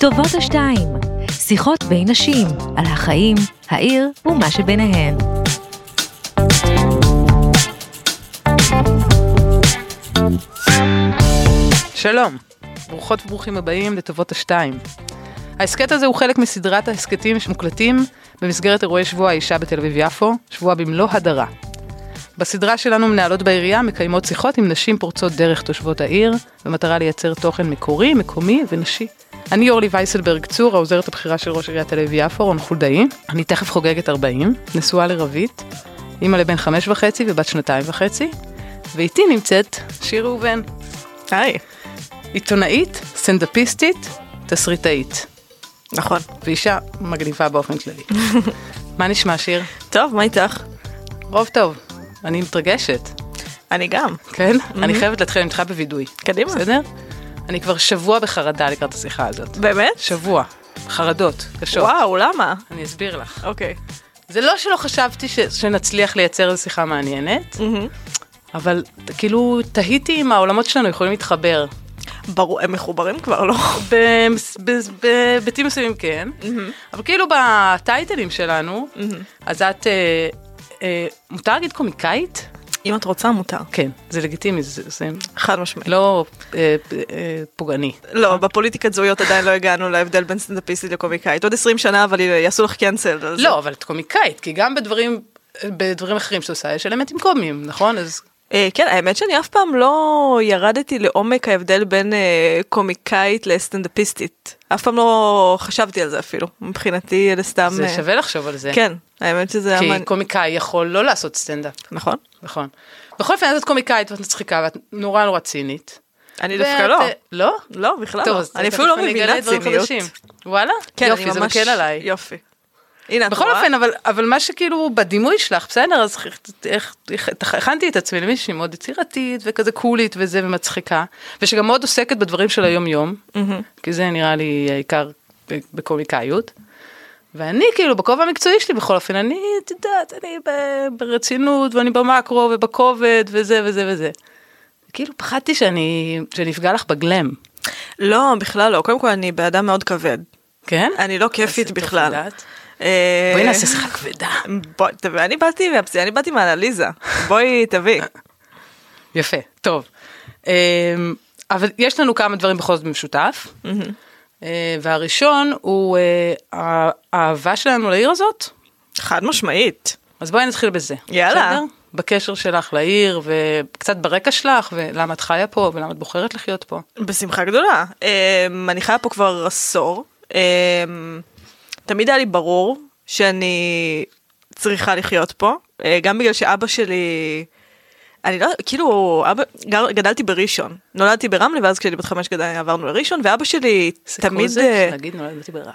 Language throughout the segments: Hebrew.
טובות השתיים, שיחות בין נשים על החיים, העיר ומה שביניהן. שלום, ברוכות וברוכים הבאים לטובות השתיים. ההסכת הזה הוא חלק מסדרת ההסכתים שמוקלטים במסגרת אירועי שבוע האישה בתל אביב-יפו, שבוע במלוא הדרה. בסדרה שלנו מנהלות בעירייה מקיימות שיחות עם נשים פורצות דרך תושבות העיר, במטרה לייצר תוכן מקורי, מקומי ונשי. אני אורלי וייסלברג צור, העוזרת הבכירה של ראש עיריית תל אביב-יפו, רון חולדאי. אני תכף חוגגת 40, נשואה לרבית, אימא לבן חמש וחצי ובת שנתיים וחצי, ואיתי נמצאת שיר ראובן. היי. עיתונאית, סטנדאפיסטית, תסריטאית. נכון. ואישה מגניבה באופן כללי. מה נשמע שיר? טוב, מה איתך? רוב טוב. אני מתרגשת. אני גם. כן? אני חייבת להתחיל איתך בווידוי. קדימה. בסדר? אני כבר שבוע בחרדה לקראת השיחה הזאת. באמת? שבוע. חרדות קשות. וואו, למה? אני אסביר לך. אוקיי. זה לא שלא חשבתי ש... שנצליח לייצר איזו שיחה מעניינת, אבל כאילו תהיתי אם העולמות שלנו יכולים להתחבר. ברור, הם מחוברים כבר, לא? בהיבטים מסוימים כן, אבל כאילו בטייטלים שלנו, אז את, אה, אה, מותר להגיד קומיקאית? אם את רוצה, מותר. כן, זה לגיטימי, זה זה חד משמעית. לא אה, אה, פוגעני. לא, בפוליטיקת זהויות עדיין לא הגענו להבדל בין סטנדאפיסטית לקומיקאית. עוד 20 שנה, אבל יעשו לך קנסל. אז- לא, אבל את קומיקאית, כי גם בדברים, בדברים אחרים שאת עושה יש אלמנטים קומיים, נכון? אז כן, האמת שאני אף פעם לא ירדתי לעומק ההבדל בין אה, קומיקאית לסטנדאפיסטית. אף פעם לא חשבתי על זה אפילו. מבחינתי אלה סתם... זה אה, שווה לחשוב על זה. כן, האמת שזה... כי המעניין. קומיקאי יכול לא לעשות סטנדאפ, נכון? נכון. בכל אופן, את קומיקאית ואת מצחיקה ואת נורא נורא צינית. אני ואת, דווקא לא. אה, לא? לא, בכלל טוב, לא. אני אפילו לא מבינה ציניות. וואלה? כן, יופי, זה. מקל עליי. יופי. הנה, את בכל? אופן, אבל, אבל מה שכאילו בדימוי שלך, בסדר, אז איך, הכנתי את עצמי למישהי מאוד יצירתית וכזה קולית וזה ומצחיקה, ושגם מאוד עוסקת בדברים של היום יום, כי זה נראה לי העיקר בקומיקאיות. ואני כאילו בכובע המקצועי שלי בכל אופן, אני, את יודעת, אני ברצינות ואני במקרו ובכובד וזה וזה וזה. כאילו פחדתי שאני, אפגע לך בגלם, לא, בכלל לא. קודם כל, אני באדם מאוד כבד. כן? אני לא כיפית בכלל. אה, בואי נעשה שיחה כבדה. אני באתי, אני באתי מהאנליזה. בואי, תביא. יפה, טוב. אמ, אבל יש לנו כמה דברים בכל זאת במשותף. אה, והראשון הוא אה, האהבה שלנו לעיר הזאת. חד משמעית. אז בואי נתחיל בזה. יאללה. בסדר? בקשר שלך לעיר וקצת ברקע שלך ולמה את חיה פה ולמה את בוחרת לחיות פה. בשמחה גדולה. אמ, אני חיה פה כבר עשור. תמיד היה לי ברור שאני צריכה לחיות פה, אה, גם בגלל שאבא שלי... אני לא, כאילו, אבא, גר, גדלתי בראשון, נולדתי ברמלה ואז כשהייתי בת חמש גדל, עברנו לראשון ואבא שלי זה תמיד, כל זה אה, להגיד נולדתי ברמלה.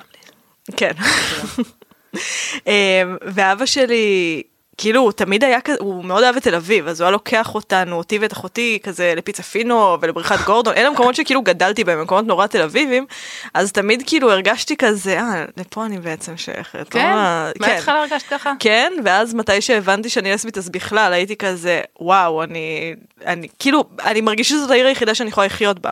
כן. אמ, ואבא שלי, כאילו, הוא תמיד היה כזה, הוא מאוד אהב את תל אביב, אז הוא היה לוקח אותנו, אותי ואת אחותי, כזה לפיצה פינו ולבריכת גורדון, אלה מקומות שכאילו גדלתי בהם, מקומות נורא תל אביבים, אז תמיד כאילו הרגשתי כזה, אה, לפה אני בעצם שייכת. כן? לא, מההתחלה הרגשת ככה? כן, ואז מתי שהבנתי שאני לסבית אז בכלל הייתי כזה, וואו, אני, אני, כאילו, אני מרגישה שזאת העיר היחידה שאני יכולה לחיות בה.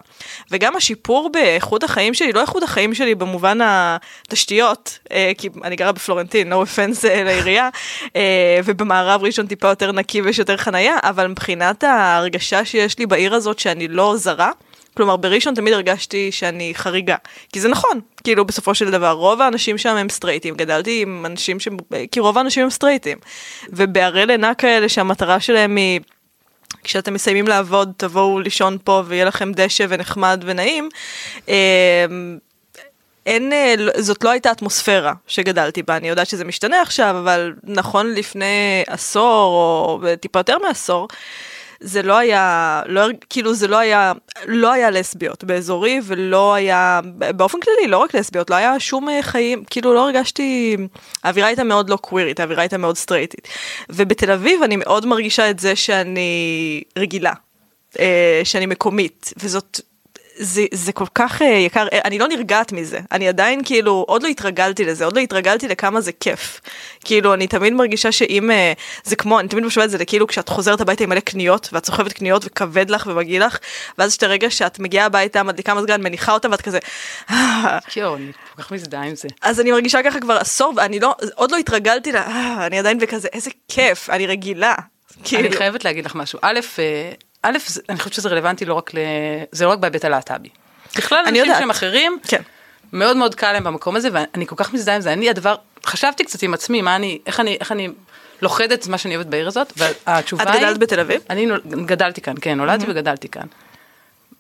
וגם השיפור באיכות החיים שלי, לא איכות החיים שלי במובן התשתיות, אה, כי אני גרה בפלורנטין, no offense אה, לעירייה, אה, ובמערב ראשון טיפה יותר נקי ויש יותר חנייה, אבל מבחינת ההרגשה שיש לי בעיר הזאת שאני לא זרה, כלומר בראשון תמיד הרגשתי שאני חריגה, כי זה נכון, כאילו בסופו של דבר רוב האנשים שם הם סטרייטים, גדלתי עם אנשים ש... כי רוב האנשים הם סטרייטים, ובערי לינה כאלה שהמטרה שלהם היא כשאתם מסיימים לעבוד תבואו לישון פה ויהיה לכם דשא ונחמד ונעים. אין, אה, לא- זאת לא הייתה אטמוספירה שגדלתי בה, אני יודעת שזה משתנה עכשיו, אבל נכון לפני עשור או טיפה יותר מעשור, זה לא היה, לא, כאילו זה לא היה, לא היה לסביות באזורי ולא היה, באופן כללי, לא רק לסביות, לא היה שום אה, חיים, כאילו לא הרגשתי, האווירה הייתה מאוד לא קווירית, האווירה הייתה מאוד סטרייטית. ובתל אביב אני מאוד מרגישה את זה שאני רגילה, אה, שאני מקומית, וזאת זה, זה כל כך אה, יקר, אה, אני לא נרגעת מזה, אני עדיין כאילו, עוד לא התרגלתי לזה, עוד לא התרגלתי לכמה זה כיף. כאילו, אני תמיד מרגישה שאם, אה, זה כמו, אני תמיד משווה את זה לכאילו כשאת חוזרת הביתה עם מלא קניות, ואת סוחבת קניות וכבד לך ומגעיל לך, ואז יש את הרגע שאת מגיעה הביתה, מדליקה מזגן, מניחה אותה ואת כזה. יואו, אני כל כך מזדהה עם זה. אז אני מרגישה ככה כבר עשור, ואני לא, עוד לא התרגלתי ל... "אה", אני עדיין בכזה, איזה כיף, אני רגילה. אני כאילו, חייבת להגיד לך משהו. א', א', אני חושבת שזה רלוונטי לא רק ל... זה לא רק בהיבט הלהט"בי. בכלל, אנשים יודעת. שהם אחרים, כן. מאוד מאוד קל להם במקום הזה, ואני כל כך מזדהה עם זה. אני הדבר, חשבתי קצת עם עצמי, מה אני, איך אני, איך אני לוכדת את מה שאני אוהבת בעיר הזאת, והתשובה את היא... גדלת בתל אביב? אני נול- גדלתי כאן, כן, נולדתי וגדלתי כאן.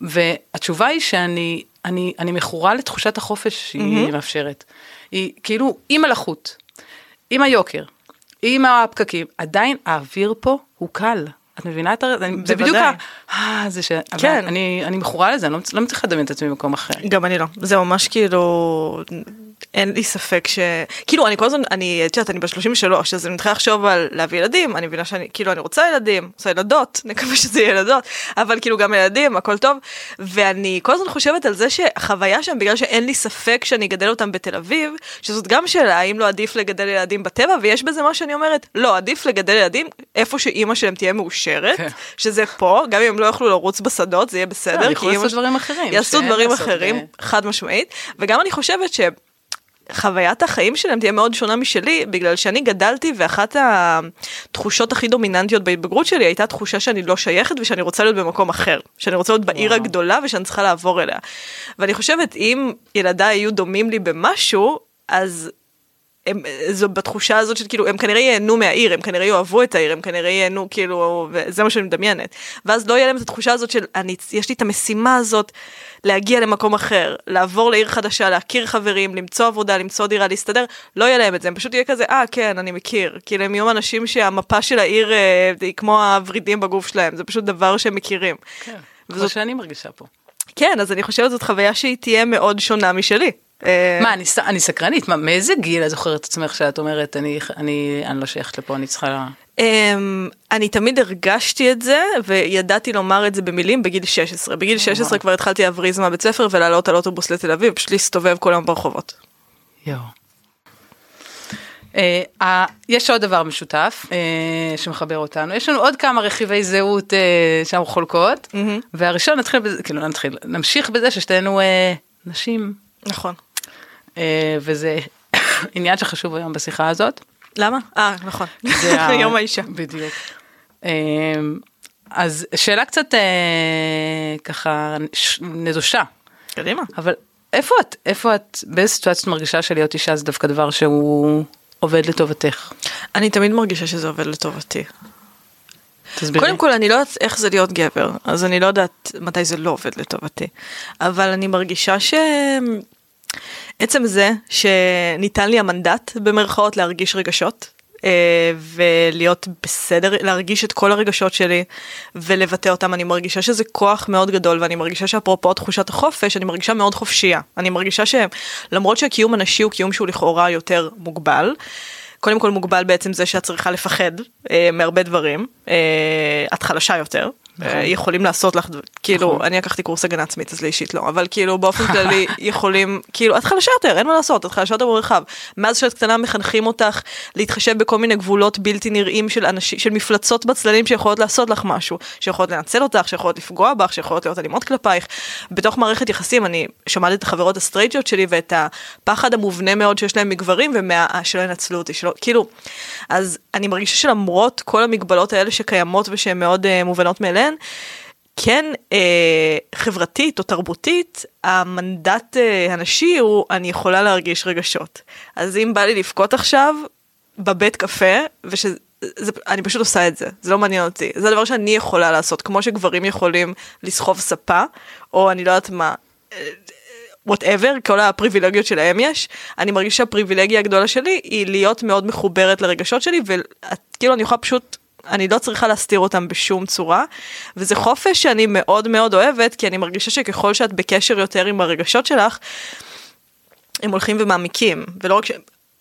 והתשובה היא שאני אני, אני מכורה לתחושת החופש שהיא מאפשרת. היא כאילו עם הלחות, עם היוקר, עם הפקקים, עדיין האוויר פה הוא קל. את מבינה את ה... זה בדיוק ה... אה, זה ש... כן. אני, אני מכורה לזה, אני לא, לא מצליחה לדמיין את עצמי במקום אחר. גם אני לא, זה ממש כאילו, אין לי ספק ש... כאילו אני כל הזמן, אני, את יודעת, אני ב-33, אז אני מתחילה לחשוב על להביא ילדים, אני מבינה שאני, כאילו אני רוצה ילדים, רוצה ילדות, נקווה שזה יהיה ילדות, אבל כאילו גם ילדים, הכל טוב, ואני כל הזמן חושבת על זה שהחוויה שם, בגלל שאין לי ספק שאני אגדל אותם בתל אביב, שזאת גם שאלה, האם לא עדיף לגדל ילדים בטבע, ויש בזה מה שאני אומרת, לא, עדיף לגדל ילדים איפה שאימא שלהם תהיה מאושרת, כן. שזה פה, גם אם הם לא יוכלו לרוץ בשדות, זה יהיה בסדר, הם כי אימא לעשות ש- דברים אחרים, יעשו דברים אחרים, ב- חד משמעית, וגם אני חושבת שחוויית החיים שלהם תהיה מאוד שונה משלי, בגלל שאני גדלתי ואחת התחושות הכי דומיננטיות בהתבגרות שלי הייתה תחושה שאני לא שייכת ושאני רוצה להיות במקום אחר, שאני רוצה להיות בעיר וואו. הגדולה ושאני צריכה לעבור אליה. ואני חושבת אם ילדיי יהיו דומים לי במשהו, אז הם, זו בתחושה הזאת של כאילו, הם כנראה ייהנו מהעיר, הם כנראה יאהבו את העיר, הם כנראה ייהנו כאילו, וזה מה שאני מדמיינת. ואז לא יהיה להם את התחושה הזאת של, אני, יש לי את המשימה הזאת להגיע למקום אחר, לעבור לעיר חדשה, להכיר חברים, למצוא עבודה, למצוא דירה, להסתדר, לא יהיה להם את זה, הם פשוט יהיה כזה, אה, כן, אני מכיר. כאילו, הם יהיו אנשים שהמפה של העיר אה, היא כמו הוורידים בגוף שלהם, זה פשוט דבר שהם מכירים. כן, כמו וזאת- שאני מרגישה פה. כן, אז אני חושבת זאת חוויה שהיא תהיה מאוד שונה משלי. אה, מה, אני, אני סקרנית, מה, מאיזה גיל את זוכרת את עצמך שאת אומרת, אני, אני, אני לא שייכת לפה, אני צריכה... Um, אני תמיד הרגשתי את זה וידעתי לומר את זה במילים בגיל 16. בגיל 16 כבר התחלתי להבריז מהבית ספר ולעלות על אוטובוס לתל אביב, פשוט להסתובב כל היום ברחובות. יואו. Uh, יש עוד דבר משותף uh, שמחבר אותנו, יש לנו עוד כמה רכיבי זהות uh, שאנחנו חולקות, Mm-hmm. והראשון נתחיל בזה, כאילו נתחיל, נמשיך בזה ששתינו uh, נשים, נכון. Uh, וזה עניין שחשוב היום בשיחה הזאת. למה? אה, נכון. זה יום האישה. בדיוק. אמ, אז שאלה קצת אה, ככה נדושה, קדימה. אבל איפה את, איפה את, באיזה סיטואציה את מרגישה שלהיות אישה זה דווקא דבר שהוא עובד לטובתך? אני תמיד מרגישה שזה עובד לטובתי. תסבירי. קודם כל אני לא יודעת איך זה להיות גבר, אז אני לא יודעת מתי זה לא עובד לטובתי. אבל אני מרגישה ש... עצם זה שניתן לי המנדט במרכאות להרגיש רגשות. אה, ולהיות בסדר, להרגיש את כל הרגשות שלי ולבטא אותם, אני מרגישה שזה כוח מאוד גדול ואני מרגישה שאפרופו תחושת החופש, אני מרגישה מאוד חופשייה. אני מרגישה שלמרות שהקיום הנשי הוא קיום שהוא לכאורה יותר מוגבל, קודם כל מוגבל בעצם זה שאת צריכה לפחד אה, מהרבה דברים, אה, את חלשה יותר. אה, יכולים לעשות לך, כאילו, נכון. אני לקחתי קורס הגנה עצמית, אז לי אישית לא, אבל כאילו באופן כללי יכולים, כאילו, את חלשה יותר, אין מה לעשות, את חלשה יותר במרחב. מאז שאת קטנה מחנכים אותך להתחשב בכל מיני גבולות בלתי נראים של אנשים, של מפלצות בצללים שיכולות לעשות לך משהו, שיכולות לנצל אותך, שיכולות לפגוע בך, שיכולות להיות אלימות כלפייך. בתוך מערכת יחסים אני שמעתי את החברות הסטרייטיות שלי ואת הפחד המובנה מאוד שיש להם מגברים ומה... שלא ינצלו אותי, שלא, כאילו, אז אני מרגישה שלמרות כל המגבלות האלה שקיימות ושהן מאוד uh, מובנות מאליהן, כן אה, חברתית או תרבותית, המנדט אה, הנשי הוא אני יכולה להרגיש רגשות. אז אם בא לי לבכות עכשיו בבית קפה, ושזה... זה, אני פשוט עושה את זה, זה לא מעניין אותי. זה הדבר שאני יכולה לעשות, כמו שגברים יכולים לסחוב ספה, או אני לא יודעת מה, וואטאבר, כל הפריבילגיות שלהם יש, אני מרגישה שהפריבילגיה הגדולה שלי היא להיות מאוד מחוברת לרגשות שלי, וכאילו אני יכולה פשוט, אני לא צריכה להסתיר אותם בשום צורה, וזה חופש שאני מאוד מאוד אוהבת, כי אני מרגישה שככל שאת בקשר יותר עם הרגשות שלך, הם הולכים ומעמיקים, ולא רק ש...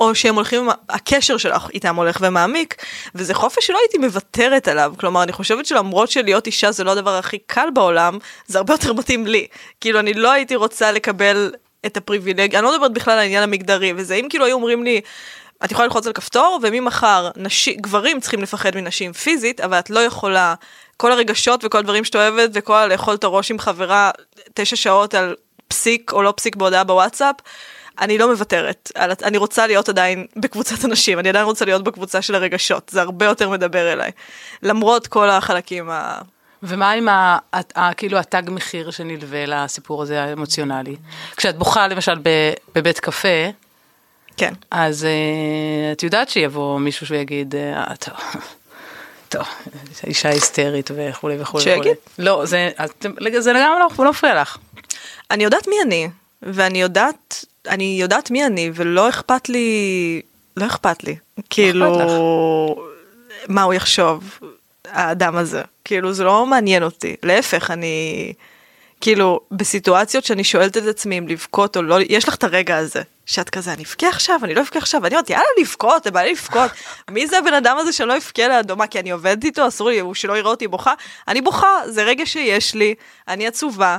או שהם הולכים, הקשר שלך איתם הולך ומעמיק, וזה חופש שלא הייתי מוותרת עליו. כלומר, אני חושבת שלמרות שלהיות אישה זה לא הדבר הכי קל בעולם, זה הרבה יותר מתאים לי. כאילו, אני לא הייתי רוצה לקבל את הפריבילגיה, אני לא מדברת בכלל על העניין המגדרי, וזה אם כאילו היו אומרים לי, את יכולה ללחוץ על כפתור, וממחר נשים, גברים צריכים לפחד מנשים פיזית, אבל את לא יכולה, כל הרגשות וכל הדברים שאת אוהבת, וכל לאכול את הראש עם חברה תשע שעות על פסיק או לא פסיק בהודעה בוואטסאפ, אני לא מוותרת, אני רוצה להיות עדיין בקבוצת אנשים, אני עדיין רוצה להיות בקבוצה של הרגשות, זה הרבה יותר מדבר אליי, למרות כל החלקים ה... ומה עם ה, ה, ה, כאילו התג מחיר שנלווה לסיפור הזה האמוציונלי? כשאת בוכה למשל ב, בבית קפה, כן. אז uh, את יודעת שיבוא מישהו שיגיד, uh, טוב, טוב, אישה היסטרית וכולי וכולי. שיגיד? לא, זה, זה לגמרי לא, לא מפריע לך. אני יודעת מי אני, ואני יודעת, אני יודעת מי אני, ולא אכפת לי, לא אכפת לי. כאילו, מה הוא יחשוב, האדם הזה. כאילו, זה לא מעניין אותי. להפך, אני... כאילו, בסיטואציות שאני שואלת את עצמי אם לבכות או לא, יש לך את הרגע הזה, שאת כזה, אני אבכה עכשיו, אני לא אבכה עכשיו, אני אומרת, יאללה לבכות, זה בא לי לבכות. מי זה הבן אדם הזה שלא אבכה לידו? מה, כי אני עובדת איתו, אסור לי, הוא שלא יראה אותי בוכה? אני בוכה, זה רגע שיש לי, אני עצובה.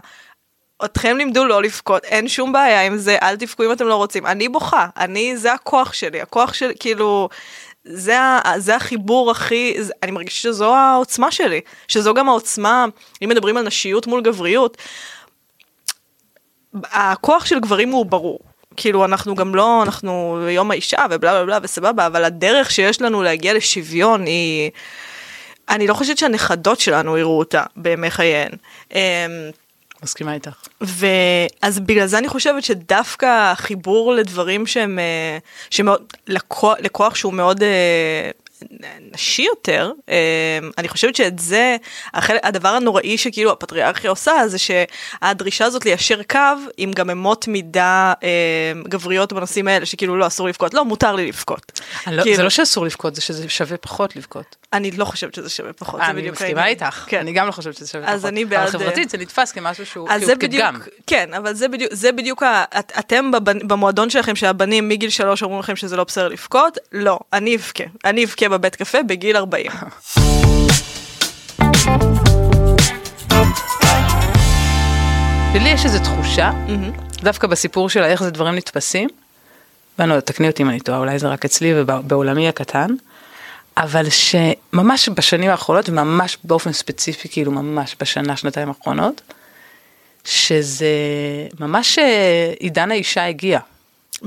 אתכם לימדו לא לבכות, אין שום בעיה עם זה, אל תבכו אם אתם לא רוצים. אני בוכה, אני, זה הכוח שלי, הכוח של, כאילו, זה, זה החיבור הכי, אני מרגישה שזו העוצמה שלי, שזו גם העוצמה, אם מדברים על נשיות מול גבריות, הכוח של גברים הוא ברור. כאילו אנחנו גם לא, אנחנו יום האישה ובלה בלה בלה וסבבה, אבל הדרך שיש לנו להגיע לשוויון היא, אני לא חושבת שהנכדות שלנו יראו אותה בימי חייהן. מסכימה איתך. ואז בגלל זה אני חושבת שדווקא החיבור לדברים שהם, אה, שמאוד, לכוח, לכוח שהוא מאוד אה, נשי יותר, אמ, אני חושבת שאת זה, הדבר הנוראי שכאילו הפטריארכיה עושה, זה שהדרישה הזאת ליישר קו עם גם אמות מידה אמ, גבריות בנושאים האלה, שכאילו לא אסור לבכות, לא, מותר לי לבכות. לא, כאילו, זה לא שאסור לבכות, זה שזה שווה פחות לבכות. אני לא חושבת שזה שווה פחות, זה בדיוק העניין. אני מסכימה איתך, כן. אני גם לא חושבת שזה שווה אז פחות. אני בעד... אבל חברתית זה נתפס כמשהו שהוא פתגם. כן, אבל זה בדיוק, זה בדיוק, ה, את, אתם במועדון שלכם שהבנים מגיל שלוש אומרים לכם שזה לא בסדר לבכות, לא, אני אבכה, אני אבכה בבית קפה בגיל 40. ולי יש איזו תחושה, דווקא בסיפור של איך זה דברים נתפסים, ואני לא יודעת, תקני אותי אם אני טועה, אולי זה רק אצלי ובעולמי הקטן, אבל שממש בשנים האחרונות, וממש באופן ספציפי, כאילו ממש בשנה, שנתיים האחרונות, שזה ממש אה, עידן האישה הגיע.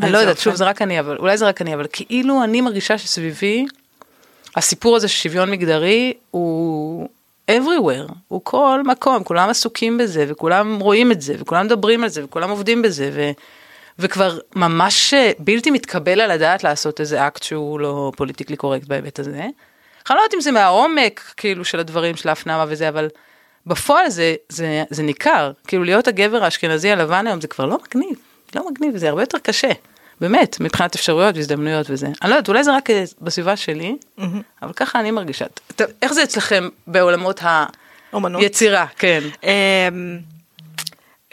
אני לא יודעת, שוב, זה רק אני, אבל אולי זה רק אני, אבל כאילו אני מרגישה שסביבי, הסיפור הזה של שוויון מגדרי הוא everywhere, הוא כל מקום, כולם עסוקים בזה, וכולם רואים את זה, וכולם מדברים על זה, וכולם עובדים בזה, ו... וכבר ממש בלתי מתקבל על הדעת לעשות איזה אקט שהוא לא politically correct בהיבט הזה. אני לא יודעת אם זה מהעומק, כאילו, של הדברים, של ההפנמה וזה, אבל בפועל זה, זה, זה ניכר, כאילו להיות הגבר האשכנזי הלבן היום זה כבר לא מגניב, לא מגניב, זה הרבה יותר קשה. באמת, מבחינת אפשרויות והזדמנויות וזה. אני לא יודעת, אולי זה רק אה, בסביבה שלי, mm-hmm. אבל ככה אני מרגישה. טוב, איך זה אצלכם בעולמות היצירה? כן. אמ,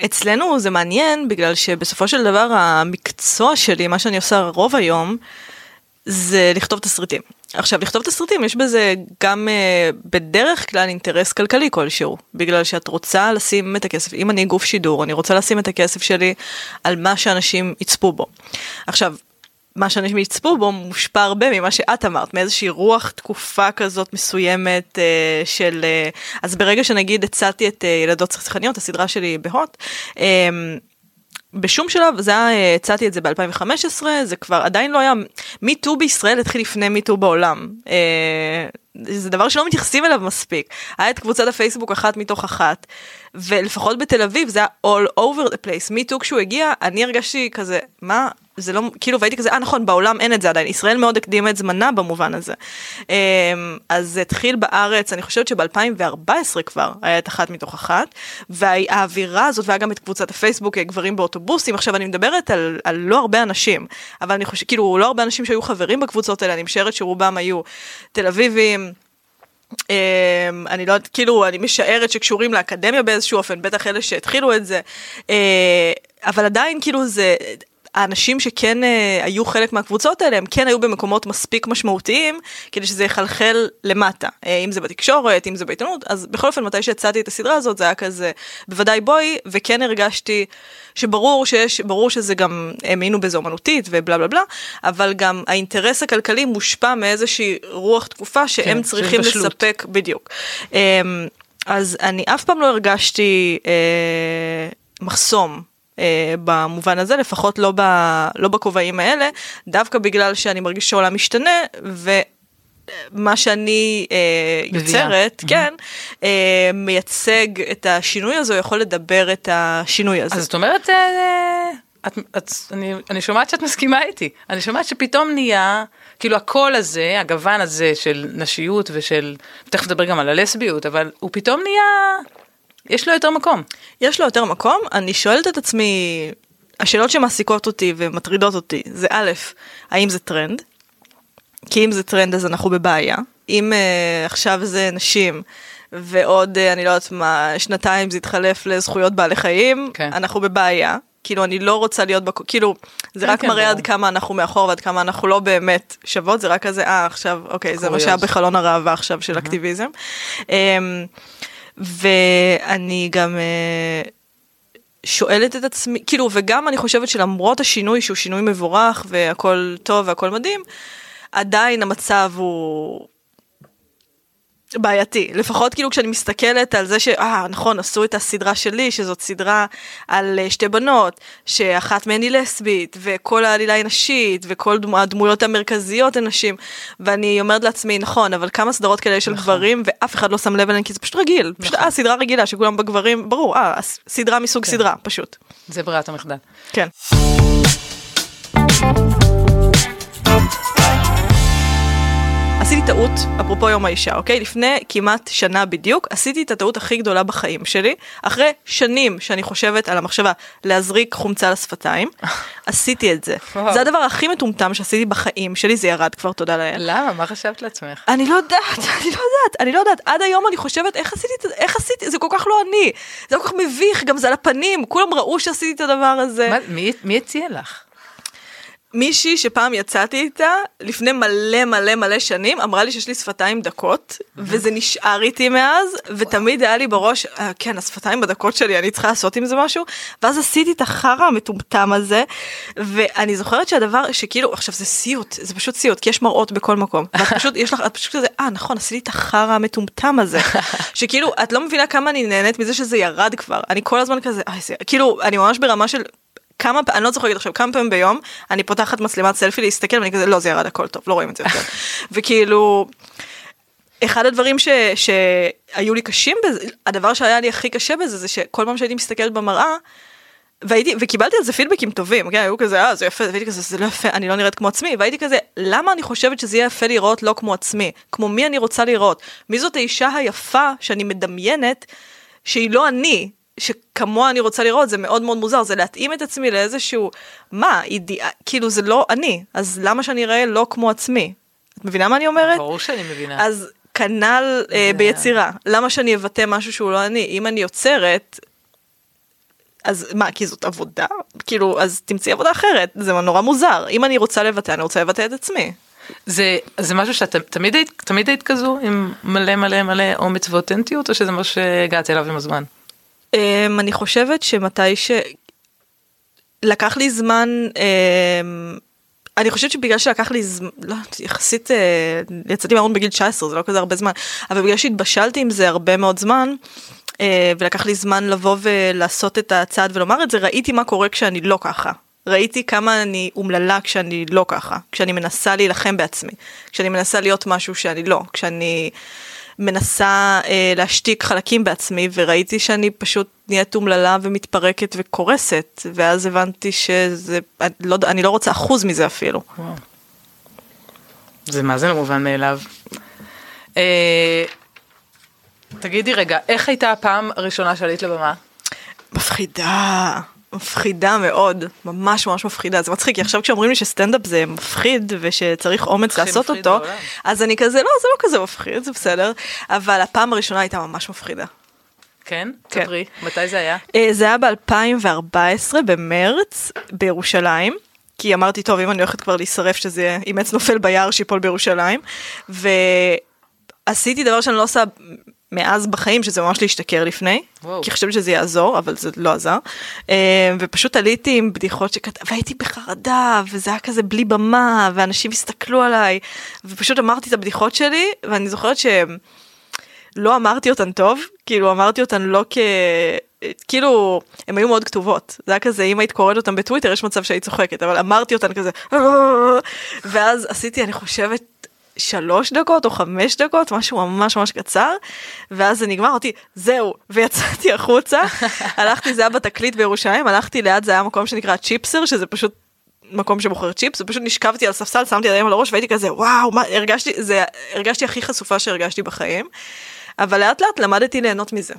אצלנו זה מעניין בגלל שבסופו של דבר המקצוע שלי, מה שאני עושה רוב היום, זה לכתוב תסריטים. עכשיו, לכתוב תסריטים, יש בזה גם uh, בדרך כלל אינטרס כלכלי כלשהו, בגלל שאת רוצה לשים את הכסף, אם אני גוף שידור, אני רוצה לשים את הכסף שלי על מה שאנשים יצפו בו. עכשיו, מה שאנשים יצפו בו מושפע הרבה ממה שאת אמרת, מאיזושהי רוח תקופה כזאת מסוימת uh, של... Uh, אז ברגע שנגיד הצעתי את uh, ילדות צרכניות, הסדרה שלי בהוט, uh, בשום שלב, זה היה, הצעתי את זה ב-2015, זה כבר עדיין לא היה, מיטו בישראל התחיל לפני מיטו בעולם. אה, זה דבר שלא מתייחסים אליו מספיק. היה את קבוצת הפייסבוק אחת מתוך אחת, ולפחות בתל אביב זה היה all over the place. מיטו כשהוא הגיע, אני הרגשתי כזה, מה, זה לא, כאילו, והייתי כזה, אה נכון, בעולם אין את זה עדיין, ישראל מאוד הקדימה את זמנה במובן הזה. אמ, אז זה התחיל בארץ, אני חושבת שב-2014 כבר היה את אחת מתוך אחת, והאווירה הזאת, והיה גם את קבוצת הפייסבוק, גברים באוטובוסים, עכשיו אני מדברת על, על לא הרבה אנשים, אבל אני חושבת, כאילו, לא הרבה אנשים שהיו חברים בקבוצות האלה, אני משערת שרובם היו תל אביבים, Um, אני לא יודעת, כאילו, אני משערת שקשורים לאקדמיה באיזשהו אופן, בטח אלה שהתחילו את זה, uh, אבל עדיין, כאילו, זה, האנשים שכן אה, היו חלק מהקבוצות האלה, הם כן היו במקומות מספיק משמעותיים, כדי שזה יחלחל למטה. אה, אם זה בתקשורת, אם זה בעיתונות, אז בכל אופן, מתי שהצעתי את הסדרה הזאת, זה היה כזה, בוודאי בואי, וכן הרגשתי שברור שיש, ברור שזה גם, הם היינו בזה אומנותית ובלה בלה בלה, אבל גם האינטרס הכלכלי מושפע מאיזושהי רוח תקופה שהם כן, צריכים. לספק, בדיוק. אמ, אז אני אף פעם לא הרגשתי אה, מחסום. אה, במובן הזה, לפחות לא, ב, לא בכובעים האלה, דווקא בגלל שאני מרגיש שהעולם משתנה, ומה שאני אה. יוצרת, כן, אה, מייצג את השינוי הזה, או יכול לדבר את השינוי הזה. אז את אומרת, אה, את, את, אני, אני שומעת שאת מסכימה איתי, אני שומעת שפתאום נהיה, כאילו הקול הזה, הגוון הזה של נשיות ושל, תכף נדבר גם על הלסביות, אבל הוא פתאום נהיה, יש לו יותר מקום. יש לו יותר מקום, אני שואלת את עצמי, השאלות שמעסיקות אותי ומטרידות אותי, זה א', האם זה טרנד? כי אם זה טרנד אז אנחנו בבעיה. אם uh, עכשיו זה נשים, ועוד, uh, אני לא יודעת מה, שנתיים זה יתחלף לזכויות בעלי חיים, כן. אנחנו בבעיה. כאילו, אני לא רוצה להיות, בק... כאילו, זה כן, רק כן, מראה ברור. עד כמה אנחנו מאחור ועד כמה אנחנו לא באמת שוות, זה רק כזה, אה, עכשיו, אוקיי, זה מה. שהיה בחלון הראווה עכשיו של אקטיביזם. אמ, ואני גם אה, שואלת את עצמי, כאילו, וגם אני חושבת שלמרות השינוי, שהוא שינוי מבורך והכל טוב והכל מדהים, עדיין המצב הוא בעייתי. לפחות כאילו כשאני מסתכלת על זה ש... אה, נכון, עשו את הסדרה שלי, שזאת סדרה על אה, שתי בנות, שאחת מהן היא לסבית, וכל העלילה היא נשית, וכל דמו, הדמויות המרכזיות הן נשים. ואני אומרת לעצמי, נכון, אבל כמה סדרות כאלה של נכון. גברים, ואף אחד לא שם לב אליהן, כי זה פשוט רגיל. פשוט, נכון. אה, סדרה רגילה, שכולם בגברים, ברור, אה, סדרה מסוג כן. סדרה, פשוט. זה ברירת המחדל. כן. עשיתי טעות, אפרופו יום האישה, אוקיי? לפני כמעט שנה בדיוק, עשיתי את הטעות הכי גדולה בחיים שלי, אחרי שנים שאני חושבת על המחשבה להזריק חומצה לשפתיים, עשיתי את זה. זה הדבר הכי מטומטם שעשיתי בחיים שלי, זה ירד כבר, תודה לאל. למה? מה חשבת לעצמך? אני לא יודעת, אני לא יודעת, אני לא יודעת, עד היום אני חושבת איך עשיתי את זה, איך עשיתי, זה כל כך לא אני, זה כל כך מביך, גם זה על הפנים, כולם ראו שעשיתי את הדבר הזה. מי הציע לך? מישהי שפעם יצאתי איתה, לפני מלא מלא מלא שנים, אמרה לי שיש לי שפתיים דקות, וזה נשאר איתי מאז, ותמיד היה לי בראש, "אה, כן, השפתיים בדקות שלי, אני צריכה לעשות עם זה משהו, ואז עשיתי את החרא המטומטם הזה, ואני זוכרת שהדבר, שכאילו, עכשיו זה סיוט, זה פשוט סיוט, כי יש מראות בכל מקום, ואת פשוט, יש לך, את פשוט כזה, אה, נכון, עשיתי את החרא המטומטם הזה, שכאילו, את לא מבינה כמה אני נהנית מזה שזה ירד כבר, אני כל הזמן כזה, "אה, זה, כאילו, אני ממש ברמה של... כמה פעמים, אני לא זוכרת עכשיו, כמה פעמים ביום אני פותחת מצלמת סלפי להסתכל ואני כזה, לא, זה ירד הכל טוב, לא רואים את זה יותר. וכאילו, אחד הדברים ש, שהיו לי קשים בזה, הדבר שהיה לי הכי קשה בזה, זה שכל פעם שהייתי מסתכלת במראה, והייתי, וקיבלתי על זה פידבקים טובים, כן, היו כזה, אה, זה יפה, והייתי כזה, זה לא יפה, אני לא נראית כמו עצמי, והייתי כזה, למה אני חושבת שזה יהיה יפה לראות לא כמו עצמי? כמו מי אני רוצה לראות? מי זאת האישה היפה שאני מדמיינת, שהיא לא אני, שכמוה אני רוצה לראות, זה מאוד מאוד מוזר, זה להתאים את עצמי לאיזשהו, מה, אידיאל, כאילו זה לא אני, אז למה שאני אראה לא כמו עצמי? את מבינה מה אני אומרת? ברור שאני מבינה. אז כנ"ל אה, זה- ביצירה, למה שאני אבטא משהו שהוא לא אני? אם אני יוצרת, אז מה, כי זאת עבודה? כאילו, אז תמצאי עבודה אחרת, זה נורא מוזר. אם אני רוצה לבטא, אני רוצה לבטא את עצמי. זה, זה משהו שאת תמיד היית, תמיד היית כזו עם מלא מלא מלא אומץ ואותנטיות או שזה משהו שהגעת אליו עם הזמן? Um, אני חושבת שמתי ש... לקח לי זמן, um, אני חושבת שבגלל שלקח לי זמן, לא, יחסית, uh, יצאתי מהארון בגיל 19, זה לא כזה הרבה זמן, אבל בגלל שהתבשלתי עם זה הרבה מאוד זמן, uh, ולקח לי זמן לבוא ולעשות את הצעד ולומר את זה, ראיתי מה קורה כשאני לא ככה. ראיתי כמה אני אומללה כשאני לא ככה, כשאני מנסה להילחם בעצמי, כשאני מנסה להיות משהו שאני לא, כשאני מנסה אה, להשתיק חלקים בעצמי, וראיתי שאני פשוט נהיית אומללה ומתפרקת וקורסת, ואז הבנתי שזה, אני לא, אני לא רוצה אחוז מזה אפילו. וואו. זה מה זה לא מובן מאליו. אה, תגידי רגע, איך הייתה הפעם הראשונה שעלית לבמה? מפחידה, מפחידה מאוד, ממש ממש מפחידה. זה מצחיק, כי עכשיו כשאומרים לי שסטנדאפ זה מפחיד ושצריך אומץ לעשות אותו, בעולם. אז אני כזה, לא, זה לא כזה מפחיד, זה בסדר, אבל הפעם הראשונה הייתה ממש מפחידה. כן? כן. ספרי, מתי זה היה? אה, זה היה ב-2014 במרץ בירושלים. כי אמרתי טוב אם אני הולכת כבר להישרף שזה אם עץ נופל ביער שיפול בירושלים. ועשיתי דבר שאני לא עושה מאז בחיים שזה ממש להשתכר לפני. וואו. כי חשבתי שזה יעזור אבל זה לא עזר. אה, ופשוט עליתי עם בדיחות שכת... והייתי בחרדה וזה היה כזה בלי במה ואנשים הסתכלו עליי ופשוט אמרתי את הבדיחות שלי ואני זוכרת שהם. לא אמרתי אותן טוב, כאילו אמרתי אותן לא כ... כאילו, הן היו מאוד כתובות. זה היה כזה, אם היית קוראת אותן בטוויטר, יש מצב שהיית צוחקת, אבל אמרתי אותן כזה, ואז עשיתי, אני חושבת, שלוש דקות או חמש דקות, משהו ממש ממש קצר, ואז זה נגמר, אותי, זהו, ויצאתי החוצה, הלכתי, זה היה בתקליט בירושלים, הלכתי ליד, זה היה מקום שנקרא צ'יפסר, שזה פשוט מקום שמוכר צ'יפס, ופשוט נשכבתי על ספסל, שמתי ידיים על הראש והייתי כזה, וואו, מה, הרגשתי, זה, הרגשתי הכי חשופה שהרגשתי בחיים. אבל לאט לאט למדתי ליהנות מזה.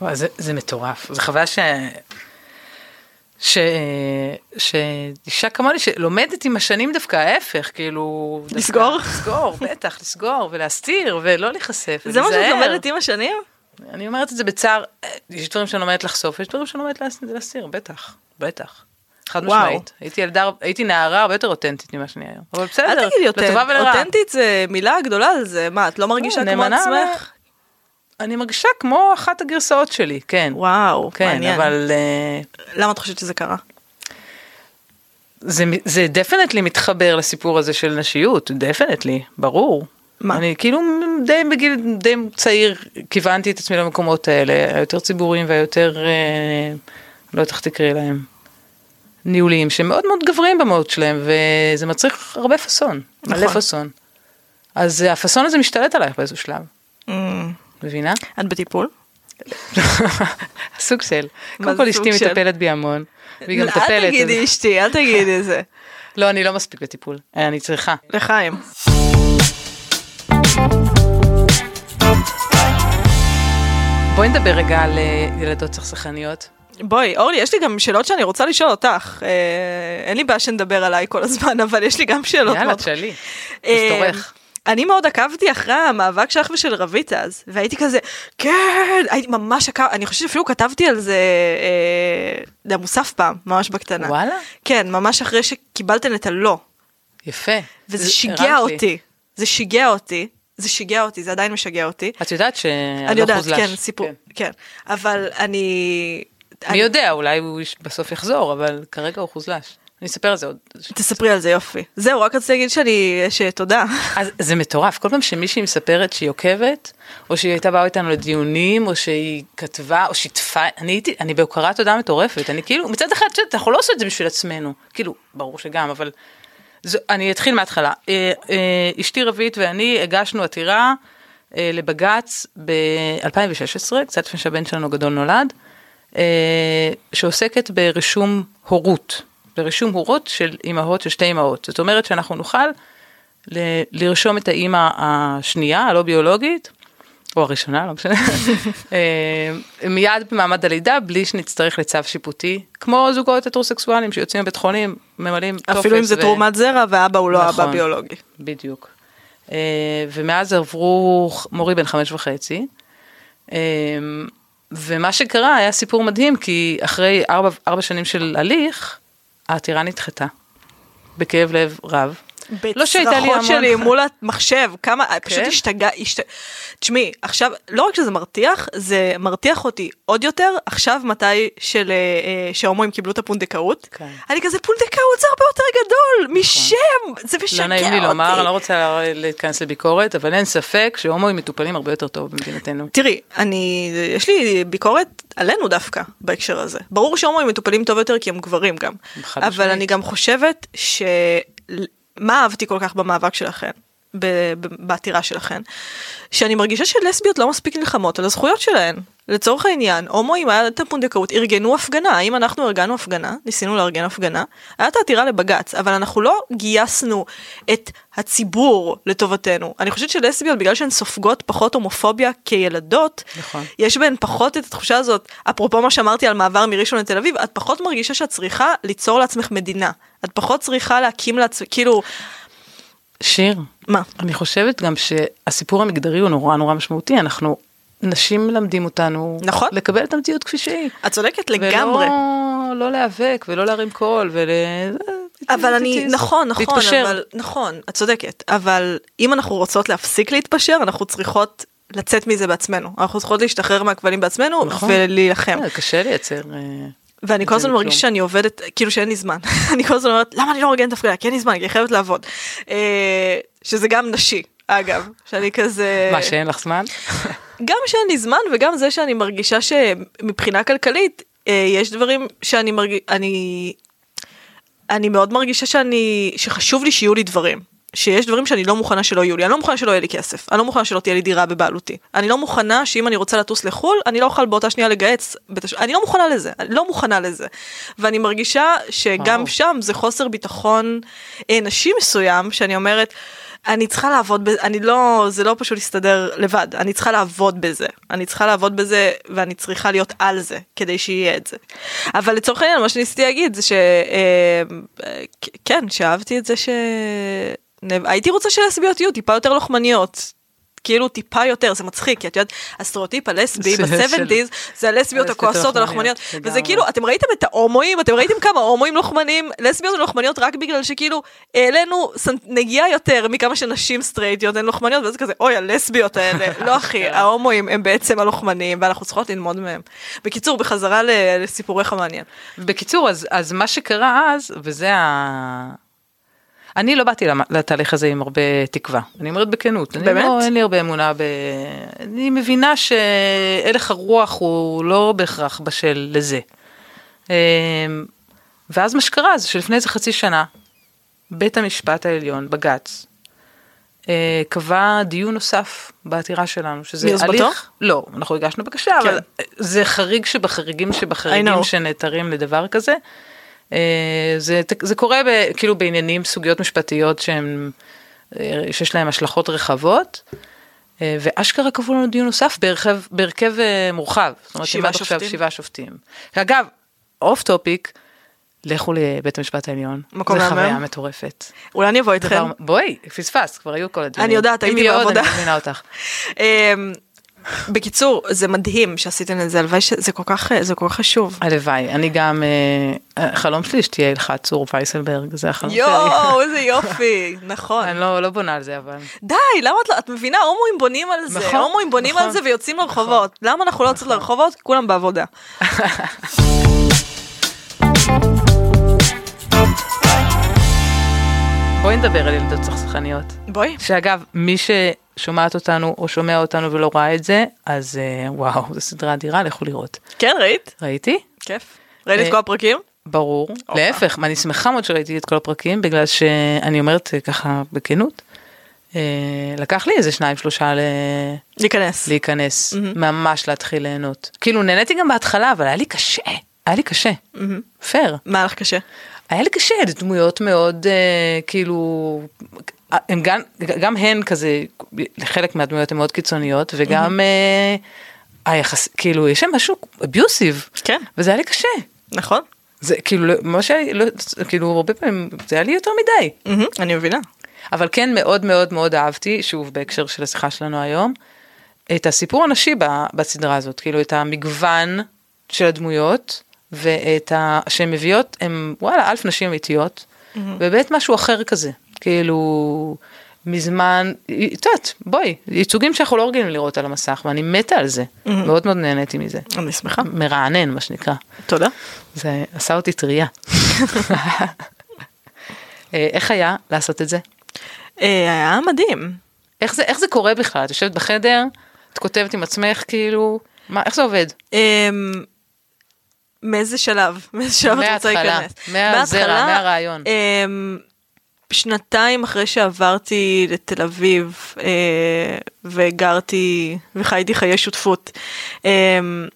וואי, זה, זה מטורף, זו חוויה ש... ש... שאישה כמוני שלומדת עם השנים דווקא ההפך, כאילו... דווקא- לסגור? לסגור, בטח, לסגור ולהסתיר ולא להיחשף. זה מה שאת. לומדת עם השנים? אני אומרת את זה בצער, יש דברים שאני לומדת לחשוף, יש דברים שאני לומדת להס- להסתיר, בטח, בטח. חד וואו. משמעית. הייתי ילדה, הייתי נערה הרבה יותר אותנטית ממה שאני היום. אבל בסדר, לטובה ולרעה. אותנטית זה מילה גדולה על זה, מה, את לא מרגישה לא, כמו עצמך? אני מרגישה כמו אחת הגרסאות שלי, כן. וואו, כן, מעניין. אבל אה, למה את חושבת שזה קרה? זה, זה definitely מתחבר לסיפור הזה של נשיות, definitely, ברור. מה? אני כאילו די בגיל די צעיר כיוונתי את עצמי למקומות האלה, היותר ציבוריים והיותר, אה, לא יודעת איך תקראי להם, ניהוליים, שהם מאוד מאוד גבריים במהות שלהם, וזה מצריך הרבה פאסון, מלא נכון. פאסון. אז הפאסון הזה משתלט עלייך באיזשהו שלב, Mm, מבינה? את בטיפול? סוג של. קודם כל אשתי? מטפלת בי המון, והיא גם אל מטפלת. תגידי אז- אשתי, אל תגידי את זה. לא, אני לא מספיק בטיפול, אני צריכה. לחיים. בואי נדבר רגע על אה, ילדות סכסכניות. בואי, אורלי, יש לי גם שאלות שאני רוצה לשאול אותך. אה, אין לי בעיה שנדבר עליי כל הזמן, אבל יש לי גם שאלות. יאללה, תשאלי. אה, תורך. אני מאוד עקבתי אחרי המאבק שלך ושל רבית אז, והייתי כזה, כן, הייתי ממש עקב, אני חושבת שאפילו כתבתי על זה אה, למוסף פעם, ממש בקטנה. וואלה? כן, ממש אחרי שקיבלתן את הלא, יפה. וזה זה- שיגע הרמת לי. אותי, זה שיגע אותי, זה שיגע אותי, זה עדיין משגע אותי. את יודעת אני שהלוך יודעת, הוזלש. כן, סיפור, כן, אבל אני... מי אני- יודע, אולי הוא בסוף יחזור, אבל כרגע הוא חוזלש. אני אספר על זה עוד. תספרי על זה יופי. זהו, רק רציתי להגיד שאני, שתודה. אז זה מטורף, כל פעם שמישהי מספרת שהיא עוקבת, או שהיא הייתה באה איתנו לדיונים, או שהיא כתבה, או שיתפה, אני הייתי, אני בהוקרת תודה מטורפת, אני כאילו, מצד אחד, אנחנו לא עושים את זה בשביל עצמנו, כאילו, ברור שגם, אבל, זו, אני אתחיל מההתחלה. אה, אה, אשתי רבית ואני הגשנו עתירה אה, לבג"ץ ב-2016, קצת לפני שהבן שלנו הגדול נולד, אה, שעוסקת ברישום הורות, ברישום הורות של אימהות, של שתי אימהות. זאת אומרת שאנחנו נוכל ל- לרשום את האימא השנייה, הלא ביולוגית, או הראשונה, לא משנה, אה, מיד במעמד הלידה, בלי שנצטרך לצו שיפוטי, כמו זוגות הטרוסקסואלים שיוצאים מבית חולים, ממלאים טופס. אפילו אם זה ו- תרומת זרע ואבא הוא לא אבא נכון. ביולוגי. בדיוק. אה, ומאז עברו מורי בן חמש וחצי. אה, ומה שקרה היה סיפור מדהים, כי אחרי ארבע, ארבע שנים של הליך, העתירה נדחתה. בכאב לב רב. לא שהייתה לי המון... שלי מול המחשב, כמה, פשוט כן? השתגע, השת... תשמעי, עכשיו, לא רק שזה מרתיח, זה מרתיח אותי עוד יותר, עכשיו מתי של, אה, אה, שההומואים קיבלו את הפונדקאות, כן. אני כזה, פונדקאות זה הרבה יותר גדול, משם, זה משגע לא אותי. נעים לי לומר, אני לא רוצה להיכנס לביקורת, אבל אין ספק שהומואים מטופלים הרבה יותר טוב במדינתנו. תראי, אני, יש לי ביקורת עלינו דווקא בהקשר הזה. ברור שהומואים מטופלים טוב יותר כי הם גברים גם. אבל משמעית. אני גם חושבת ש... מה אהבתי כל כך במאבק שלכם? בעתירה שלכם, שאני מרגישה שלסביות לא מספיק נלחמות על הזכויות שלהן. לצורך העניין, הומואים היה את הפונדקאות, ארגנו הפגנה, האם אנחנו ארגנו הפגנה? ניסינו לארגן הפגנה? היה את העתירה לבג"ץ, אבל אנחנו לא גייסנו את הציבור לטובתנו. אני חושבת שלסביות, בגלל שהן סופגות פחות הומופוביה כילדות, נכון. יש בהן פחות את התחושה הזאת, אפרופו מה שאמרתי על מעבר מראשון לתל אביב, את פחות מרגישה שאת צריכה ליצור לעצמך מדינה. את פחות צריכה להקים לעצמך, כאילו, שיר, מה? אני חושבת גם שהסיפור המגדרי הוא נורא נורא משמעותי, אנחנו נשים מלמדים אותנו נכון. לקבל את המציאות כפי שהיא. את צודקת לגמרי. ולא לא להיאבק ולא להרים קול ול... אבל אני, נכון, נכון, להתפשר. אבל, נכון, את צודקת, אבל אם אנחנו רוצות להפסיק להתפשר, אנחנו צריכות לצאת מזה בעצמנו. אנחנו צריכות להשתחרר מהכבלים בעצמנו נכון. ולהילחם. אה, קשה לייצר. ואני כל הזמן זה מרגיש כלום. שאני עובדת, כאילו שאין לי זמן. אני כל הזמן אומרת, למה אני לא ארגנת הפגנה? כי אין לי זמן, כי אני חייבת לעבוד. אה, שזה גם נשי, אגב, שאני כזה... מה שאין לך זמן? גם שאין לי זמן וגם זה שאני מרגישה שמבחינה כלכלית אה, יש דברים שאני מרגיש אני אני מאוד מרגישה שאני שחשוב לי שיהיו לי דברים שיש דברים שאני לא מוכנה שלא יהיו לי אני לא מוכנה שלא יהיה לי כסף אני לא מוכנה שלא תהיה לי דירה בבעלותי אני לא מוכנה שאם אני רוצה לטוס לחו"ל אני לא אוכל באותה שנייה לגהץ בתש... אני לא מוכנה לזה אני לא מוכנה לזה ואני מרגישה שגם וואו. שם זה חוסר ביטחון אה, נשי מסוים שאני אומרת. אני צריכה לעבוד בזה, אני לא, זה לא פשוט להסתדר לבד, אני צריכה לעבוד בזה, אני צריכה לעבוד בזה ואני צריכה להיות על זה כדי שיהיה את זה. אבל לצורך העניין מה שניסיתי להגיד זה שכן, שאהבתי את זה ש... הייתי רוצה שלסביות יהיו טיפה יותר לוחמניות. כאילו טיפה יותר זה מצחיק כי את יודעת הסטריאוטיפ הלסבי של- ב-70's זה הלסביות הכועסות הלוחמניות, וזה. כאילו אתם ראיתם את ההומואים אתם ראיתם כמה הומואים לוחמניים לסביות ולוחמניות רק בגלל שכאילו העלינו נגיעה יותר מכמה שנשים סטרייטיות הן לוחמניות וזה כזה אוי הלסביות האלה לא אחי ההומואים הם בעצם הלוחמניים ואנחנו צריכות ללמוד מהם. בקיצור בחזרה ל- לסיפורך המעניין. בקיצור, אז מה שקרה אז, וזה ה... אני לא באתי לתהליך הזה עם הרבה תקווה, אני אומרת בכנות. אני באמת? לא, אין לי הרבה אמונה ב... אני מבינה שהלך הרוח הוא לא בהכרח בשל לזה. אמ, ואז מה שקרה זה שלפני איזה חצי שנה, בית המשפט העליון, בג"ץ, אה, קבע דיון נוסף בעתירה שלנו, שזה? הליך, לא, אנחנו הגשנו בקשה, כן. אבל זה חריג שבחריגים שבחריגים. שנעתרים לדבר כזה. אה, זה, זה קורה ב, כאילו בעניינים, סוגיות משפטיות שהם, אה, שיש להם השלכות רחבות. אה, ואשכרה קבעו לנו דיון נוסף בהרכב, בהרכב מורחב. זאת אומרת, שבעה כמעט עכשיו שופטים? שבעה שופטים. אגב, off topic, לכו לבית המשפט העליון. מקום זה מהמם? חוויה מטורפת. אולי אני אבוא איתכם. דבר, בואי, פספסת, כבר היו כל הדיונים. אני יודעת, הייתי בעבודה. אני מזמינה אותך. בקיצור זה מדהים שעשיתם את זה הלוואי שזה כל כך זה כל כך חשוב. הלוואי, אני גם, אה, החלום שלי שתהיה הלכת צור וייסלברג, זה החלום שלי. יואו איזה יופי נכון אני לא, לא בונה על זה, אבל... די למה את לא את מבינה הומואים בונים על זה נכון, הומואים בונים נכון. על זה ויוצאים לרחובות למה אנחנו לא יוצאים לרחובות כולם בעבודה. בואי נדבר על ילדות סכסכניות. בואי. שאגב, מי ששומעת אותנו או שומע אותנו ולא ראה את זה, אז אה, וואו, זו סדרה אדירה, לכו לראות. כן ראית? ראיתי? כיף. ראית את אה, כל הפרקים? ברור. להפך, אני שמחה מאוד שראיתי את כל הפרקים, בגלל שאני אומרת אה, ככה בכנות, לקח לי איזה שניים שלושה ל... להיכנס. להיכנס, ממש להתחיל ליהנות. כאילו נהניתי גם בהתחלה, אבל היה לי קשה, היה לי קשה. פייר. מה לך קשה? היה לי קשה, דמויות מאוד אה, כאילו, הם גם, גם הן כזה, חלק מהדמויות הן מאוד קיצוניות, וגם אה, היחס, כאילו יש שם משהו אביוסיב, כן. וזה היה לי קשה. נכון. זה כאילו, לא- מה שהיה לא, כאילו הרבה פעמים זה היה לי יותר מדי. מהמם, אני מבינה. אבל כן מאוד מאוד מאוד אהבתי, שוב בהקשר של השיחה שלנו היום, את הסיפור הנשי בסדרה הזאת, כאילו את המגוון של הדמויות, ואת ה... שהן מביאות, הן וואלה אלף נשים אמיתיות, ובאמת משהו אחר כזה, כאילו מזמן, את יודעת, בואי, ייצוגים שאנחנו לא רגילים לראות על המסך, ואני מתה על זה, מאוד מאוד נהניתי מזה, אני שמחה. מרענן מה שנקרא, תודה. זה עשה אותי טריה. אה, איך היה לעשות את זה? אה, היה מדהים. איך זה, איך זה קורה בכלל? את יושבת בחדר, את כותבת עם עצמך, כאילו, מה, איך זה עובד? מאיזה שלב? מאיזה שלב את רוצה להיכנס? מההתחלה, מהרעיון. אמ, שנתיים אחרי שעברתי לתל אביב אה, וגרתי וחייתי חיי שותפות. אמ,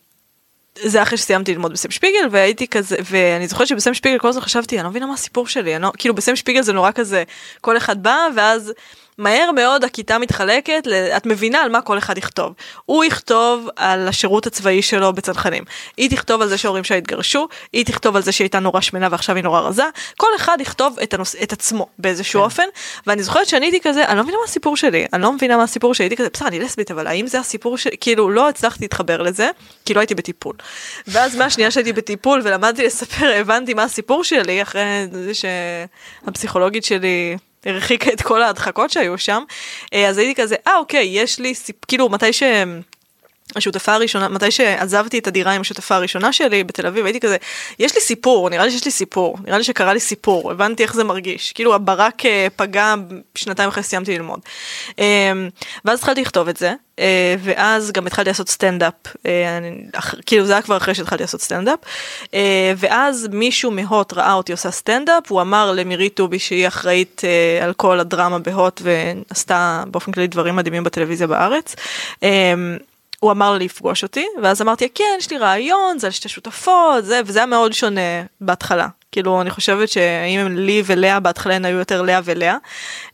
זה אחרי שסיימתי ללמוד בסם שפיגל והייתי כזה ואני זוכרת שבסם שפיגל כל הזמן חשבתי אני לא מבינה מה הסיפור שלי אני לא, כאילו בסם שפיגל זה נורא כזה כל אחד בא ואז מהר מאוד הכיתה מתחלקת, את מבינה על מה כל אחד יכתוב. הוא יכתוב על השירות הצבאי שלו בצנחנים. היא תכתוב על זה שההורים שלה התגרשו, היא תכתוב על זה שהיא הייתה נורא שמנה ועכשיו היא נורא רזה. כל אחד יכתוב את, הנוס... את עצמו באיזשהו כן. אופן, ואני זוכרת שאני הייתי כזה, אני לא מבינה מה הסיפור שלי, אני לא מבינה מה הסיפור שלי, הייתי כזה, בסדר, אני לסבית, אבל האם זה הסיפור שלי? כאילו, לא הצלחתי להתחבר לזה, כי לא הייתי בטיפול. ואז מהשנייה שהייתי בטיפול ולמדתי לספר, הבנתי מה הסיפור שלי, אחרי זה שהפסיכולוגית שלי הרחיקה את כל ההדחקות שהיו שם, אה, אז הייתי כזה, אה אוקיי, יש לי סיפ... כאילו מתי ש... השותפה הראשונה, מתי שעזבתי את הדירה עם השותפה הראשונה שלי בתל אביב, הייתי כזה, יש לי סיפור, נראה לי שיש לי סיפור, נראה לי שקרה לי סיפור, הבנתי איך זה מרגיש, כאילו הברק אה, פגע שנתיים אחרי שסיימתי ללמוד. אה, ואז התחלתי לכתוב את זה, אה, ואז גם התחלתי לעשות סטנדאפ, אה, כאילו זה היה כבר אחרי שהתחלתי לעשות סטנדאפ, ואז מישהו מהוט ראה אותי עושה סטנדאפ, הוא אמר למירי טובי שהיא אחראית על כל הדרמה בהוט ועשתה באופן כללי דברים מדהימים בטלוויזיה בארץ. הוא אמר לי לפגוש אותי, ואז אמרתי, כן, יש לי רעיון, זה על שתי שותפות, זה, וזה היה מאוד שונה בהתחלה. כאילו, אני חושבת שאם הם לי ולאה בהתחלה הן היו יותר לאה ולאה.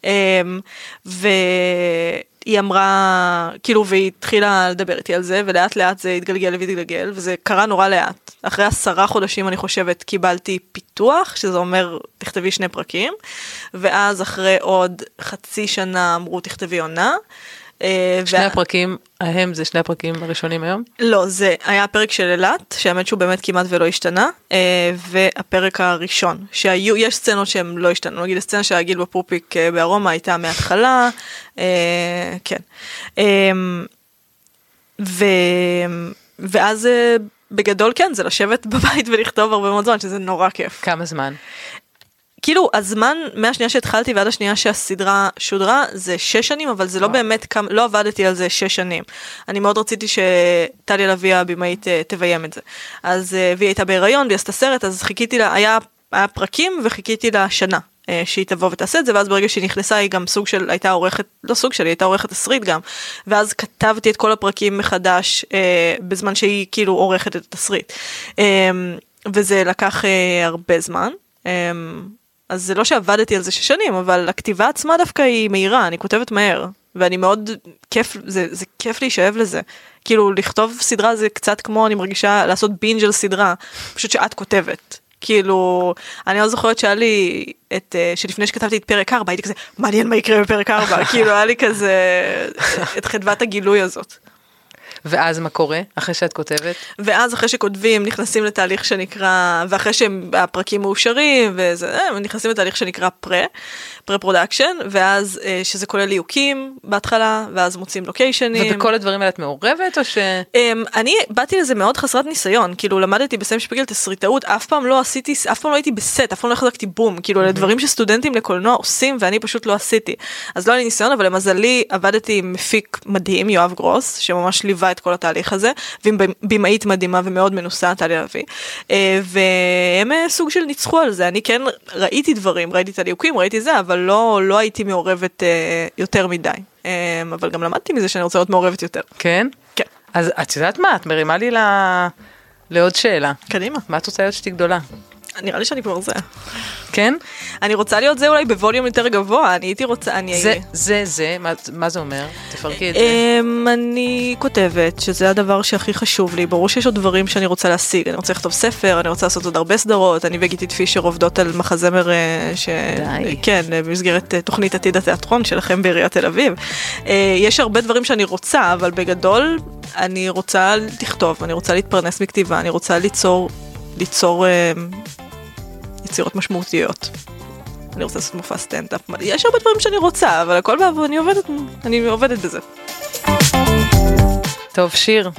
אמ, והיא אמרה, כאילו, והיא התחילה לדבר איתי על זה, ולאט לאט זה התגלגל והתגלגל, וזה קרה נורא לאט. אחרי עשרה חודשים, אני חושבת, קיבלתי פיתוח, שזה אומר, תכתבי שני פרקים, ואז אחרי עוד חצי שנה אמרו, תכתבי עונה. אה, שני וה- הפרקים ההם זה שני הפרקים הראשונים היום? לא, זה היה הפרק של אילת, שהאמת שהוא באמת כמעט ולא השתנה, אה, והפרק הראשון, שהיו, יש סצנות שהן לא השתנו, נגיד הסצנה של הגיל בפופיק אה, בארומה הייתה מההתחלה, כן. אה, ו, ואז בגדול כן, זה לשבת בבית ולכתוב הרבה מאוד זמן, שזה נורא כיף. כמה זמן? כאילו הזמן מהשנייה שהתחלתי ועד השנייה שהסדרה שודרה זה שש שנים אבל זה לא באמת כמה לא עבדתי על זה שש שנים. אני מאוד רציתי שטליה לביא הבמאית אה, תביים את זה. אז אה, והיא הייתה בהיריון והיא עשתה סרט אז חיכיתי לה היה, היה פרקים וחיכיתי לה שנה. אה, שהיא תבוא ותעשה את זה ואז ברגע שהיא נכנסה היא גם סוג של הייתה עורכת לא סוג של היא הייתה עורכת תסריט גם ואז כתבתי את כל הפרקים מחדש אה, בזמן שהיא כאילו עורכת את התסריט אה, וזה לקח אה, הרבה זמן. אה, אז זה לא שעבדתי על זה שש שנים, אבל הכתיבה עצמה דווקא היא מהירה, אני כותבת מהר, ואני מאוד כיף, זה, זה כיף להישאב לזה. כאילו לכתוב סדרה זה קצת כמו אני מרגישה לעשות בינג' על סדרה, פשוט שאת כותבת. כאילו, אני לא זוכרת שהיה לי את, אה, שלפני שכתבתי את פרק 4, הייתי כזה, מעניין מה יקרה בפרק 4, כאילו היה לי כזה את חדוות הגילוי הזאת. ואז מה קורה אחרי שאת כותבת? ואז אחרי שכותבים נכנסים לתהליך שנקרא, ואחרי שהפרקים מאושרים, וזה, אה, נכנסים לתהליך שנקרא pre, pre production, ואז אה, שזה כולל ליהוקים בהתחלה, ואז מוצאים לוקיישנים. ובכל הדברים האלה את מעורבת או ש... Um, אני באתי לזה מאוד חסרת ניסיון, כאילו למדתי בסם שפיגל תסריטאות, אף פעם לא עשיתי, אף פעם לא הייתי בסט, אף פעם לא החזקתי בום, כאילו אלה דברים שסטודנטים לקולנוע עושים ואני פשוט לא עשיתי. אז לא היה לי ניסיון, אבל למזלי עבדתי עם מפיק מדהים, יואב גרוס, שממש ליווה את כל התהליך הזה, ועם במאית מדהימה ומאוד מנוסה, טליה לביא, uh, והם uh, סוג של ניצחו על זה, אני כן ראיתי דברים, ראיתי את הליהוקים, ראיתי זה, אבל לא, לא הייתי מעורבת uh, יותר מדי. אבל גם למדתי מזה שאני רוצה להיות מעורבת יותר. כן? כן. אז את יודעת מה? את מרימה לי ל... לעוד שאלה. קדימה. מה את רוצה להיות שתהיי גדולה? נראה לי שאני כבר זה. כן? אני רוצה להיות זה אולי בווליום יותר גבוה, אני הייתי רוצה, אני... זה, זה, זה, מה, מה זה אומר? תפרקי את זה. אמ, אני כותבת שזה הדבר שהכי חשוב לי, ברור שיש עוד דברים שאני רוצה להשיג, אני רוצה לכתוב ספר, אני רוצה לעשות עוד הרבה סדרות, אני וגיתית פישר עובדות על מחזמר אה, ש... די. כן, אה, במסגרת אה, תוכנית עתיד התיאטרון שלכם בעיריית תל אביב. יש הרבה דברים שאני רוצה, אבל בגדול אני רוצה לכתוב, אני רוצה להתפרנס מכתיבה, אני רוצה ליצור, ליצור אה, יצירות משמעותיות. אני רוצה לעשות מופע סטנדאפ, יש הרבה דברים שאני רוצה, אבל הכל בעבור, אני עובדת, אני עובדת בזה. טוב, שיר,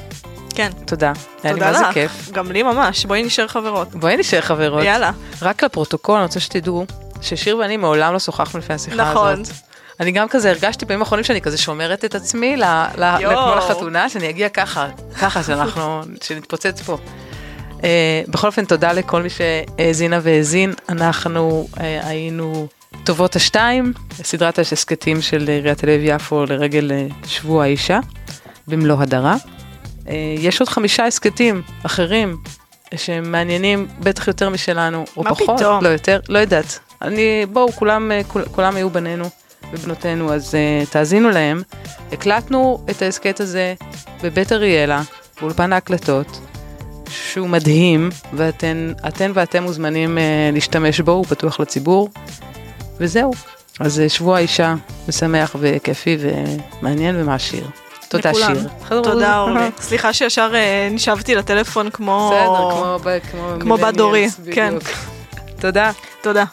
כן, תודה. היה לי תודה מה זה לך. כיף. גם לי ממש, בואי נשאר חברות. בואי נשאר חברות. יאללה. רק לפרוטוקול, אני רוצה שתדעו ששיר ואני מעולם לא שוחחנו לפני השיחה נכון. הזאת. אני גם כזה הרגשתי בימים האחרונים שאני כזה שומרת את עצמי. כמו לחתונה, שאני אגיע ככה, ככה שאנחנו, שנתפוצץ פה. Uh, בכל אופן, תודה לכל מי שהאזינה והאזין. אנחנו uh, היינו טובות השתיים, סדרת ההסכתים של עיריית תל אביב יפו לרגל uh, שבוע האישה, במלוא הדרה. Uh, יש עוד חמישה הסכתים אחרים שהם מעניינים בטח יותר משלנו, או מה פחות, פתאום? לא יותר, לא יודעת. אני, בואו, כולם, כול, כולם היו בנינו. ובנותינו, אז uh, תאזינו להם. הקלטנו את ההסכת הזה בבית אריאלה, באולפן ההקלטות, שהוא מדהים, ואתן אתן ואתם מוזמנים uh, להשתמש בו, הוא פתוח לציבור. וזהו. אז uh, שבוע האישה משמח וכיפי ומעניין ומעשיר. תודה לכולם. שיר. תודה אורלי. סליחה שישר אה, נשבתי לטלפון כמו... בסדר, כמו כמו כמו בת דורי, כן. תודה. תודה.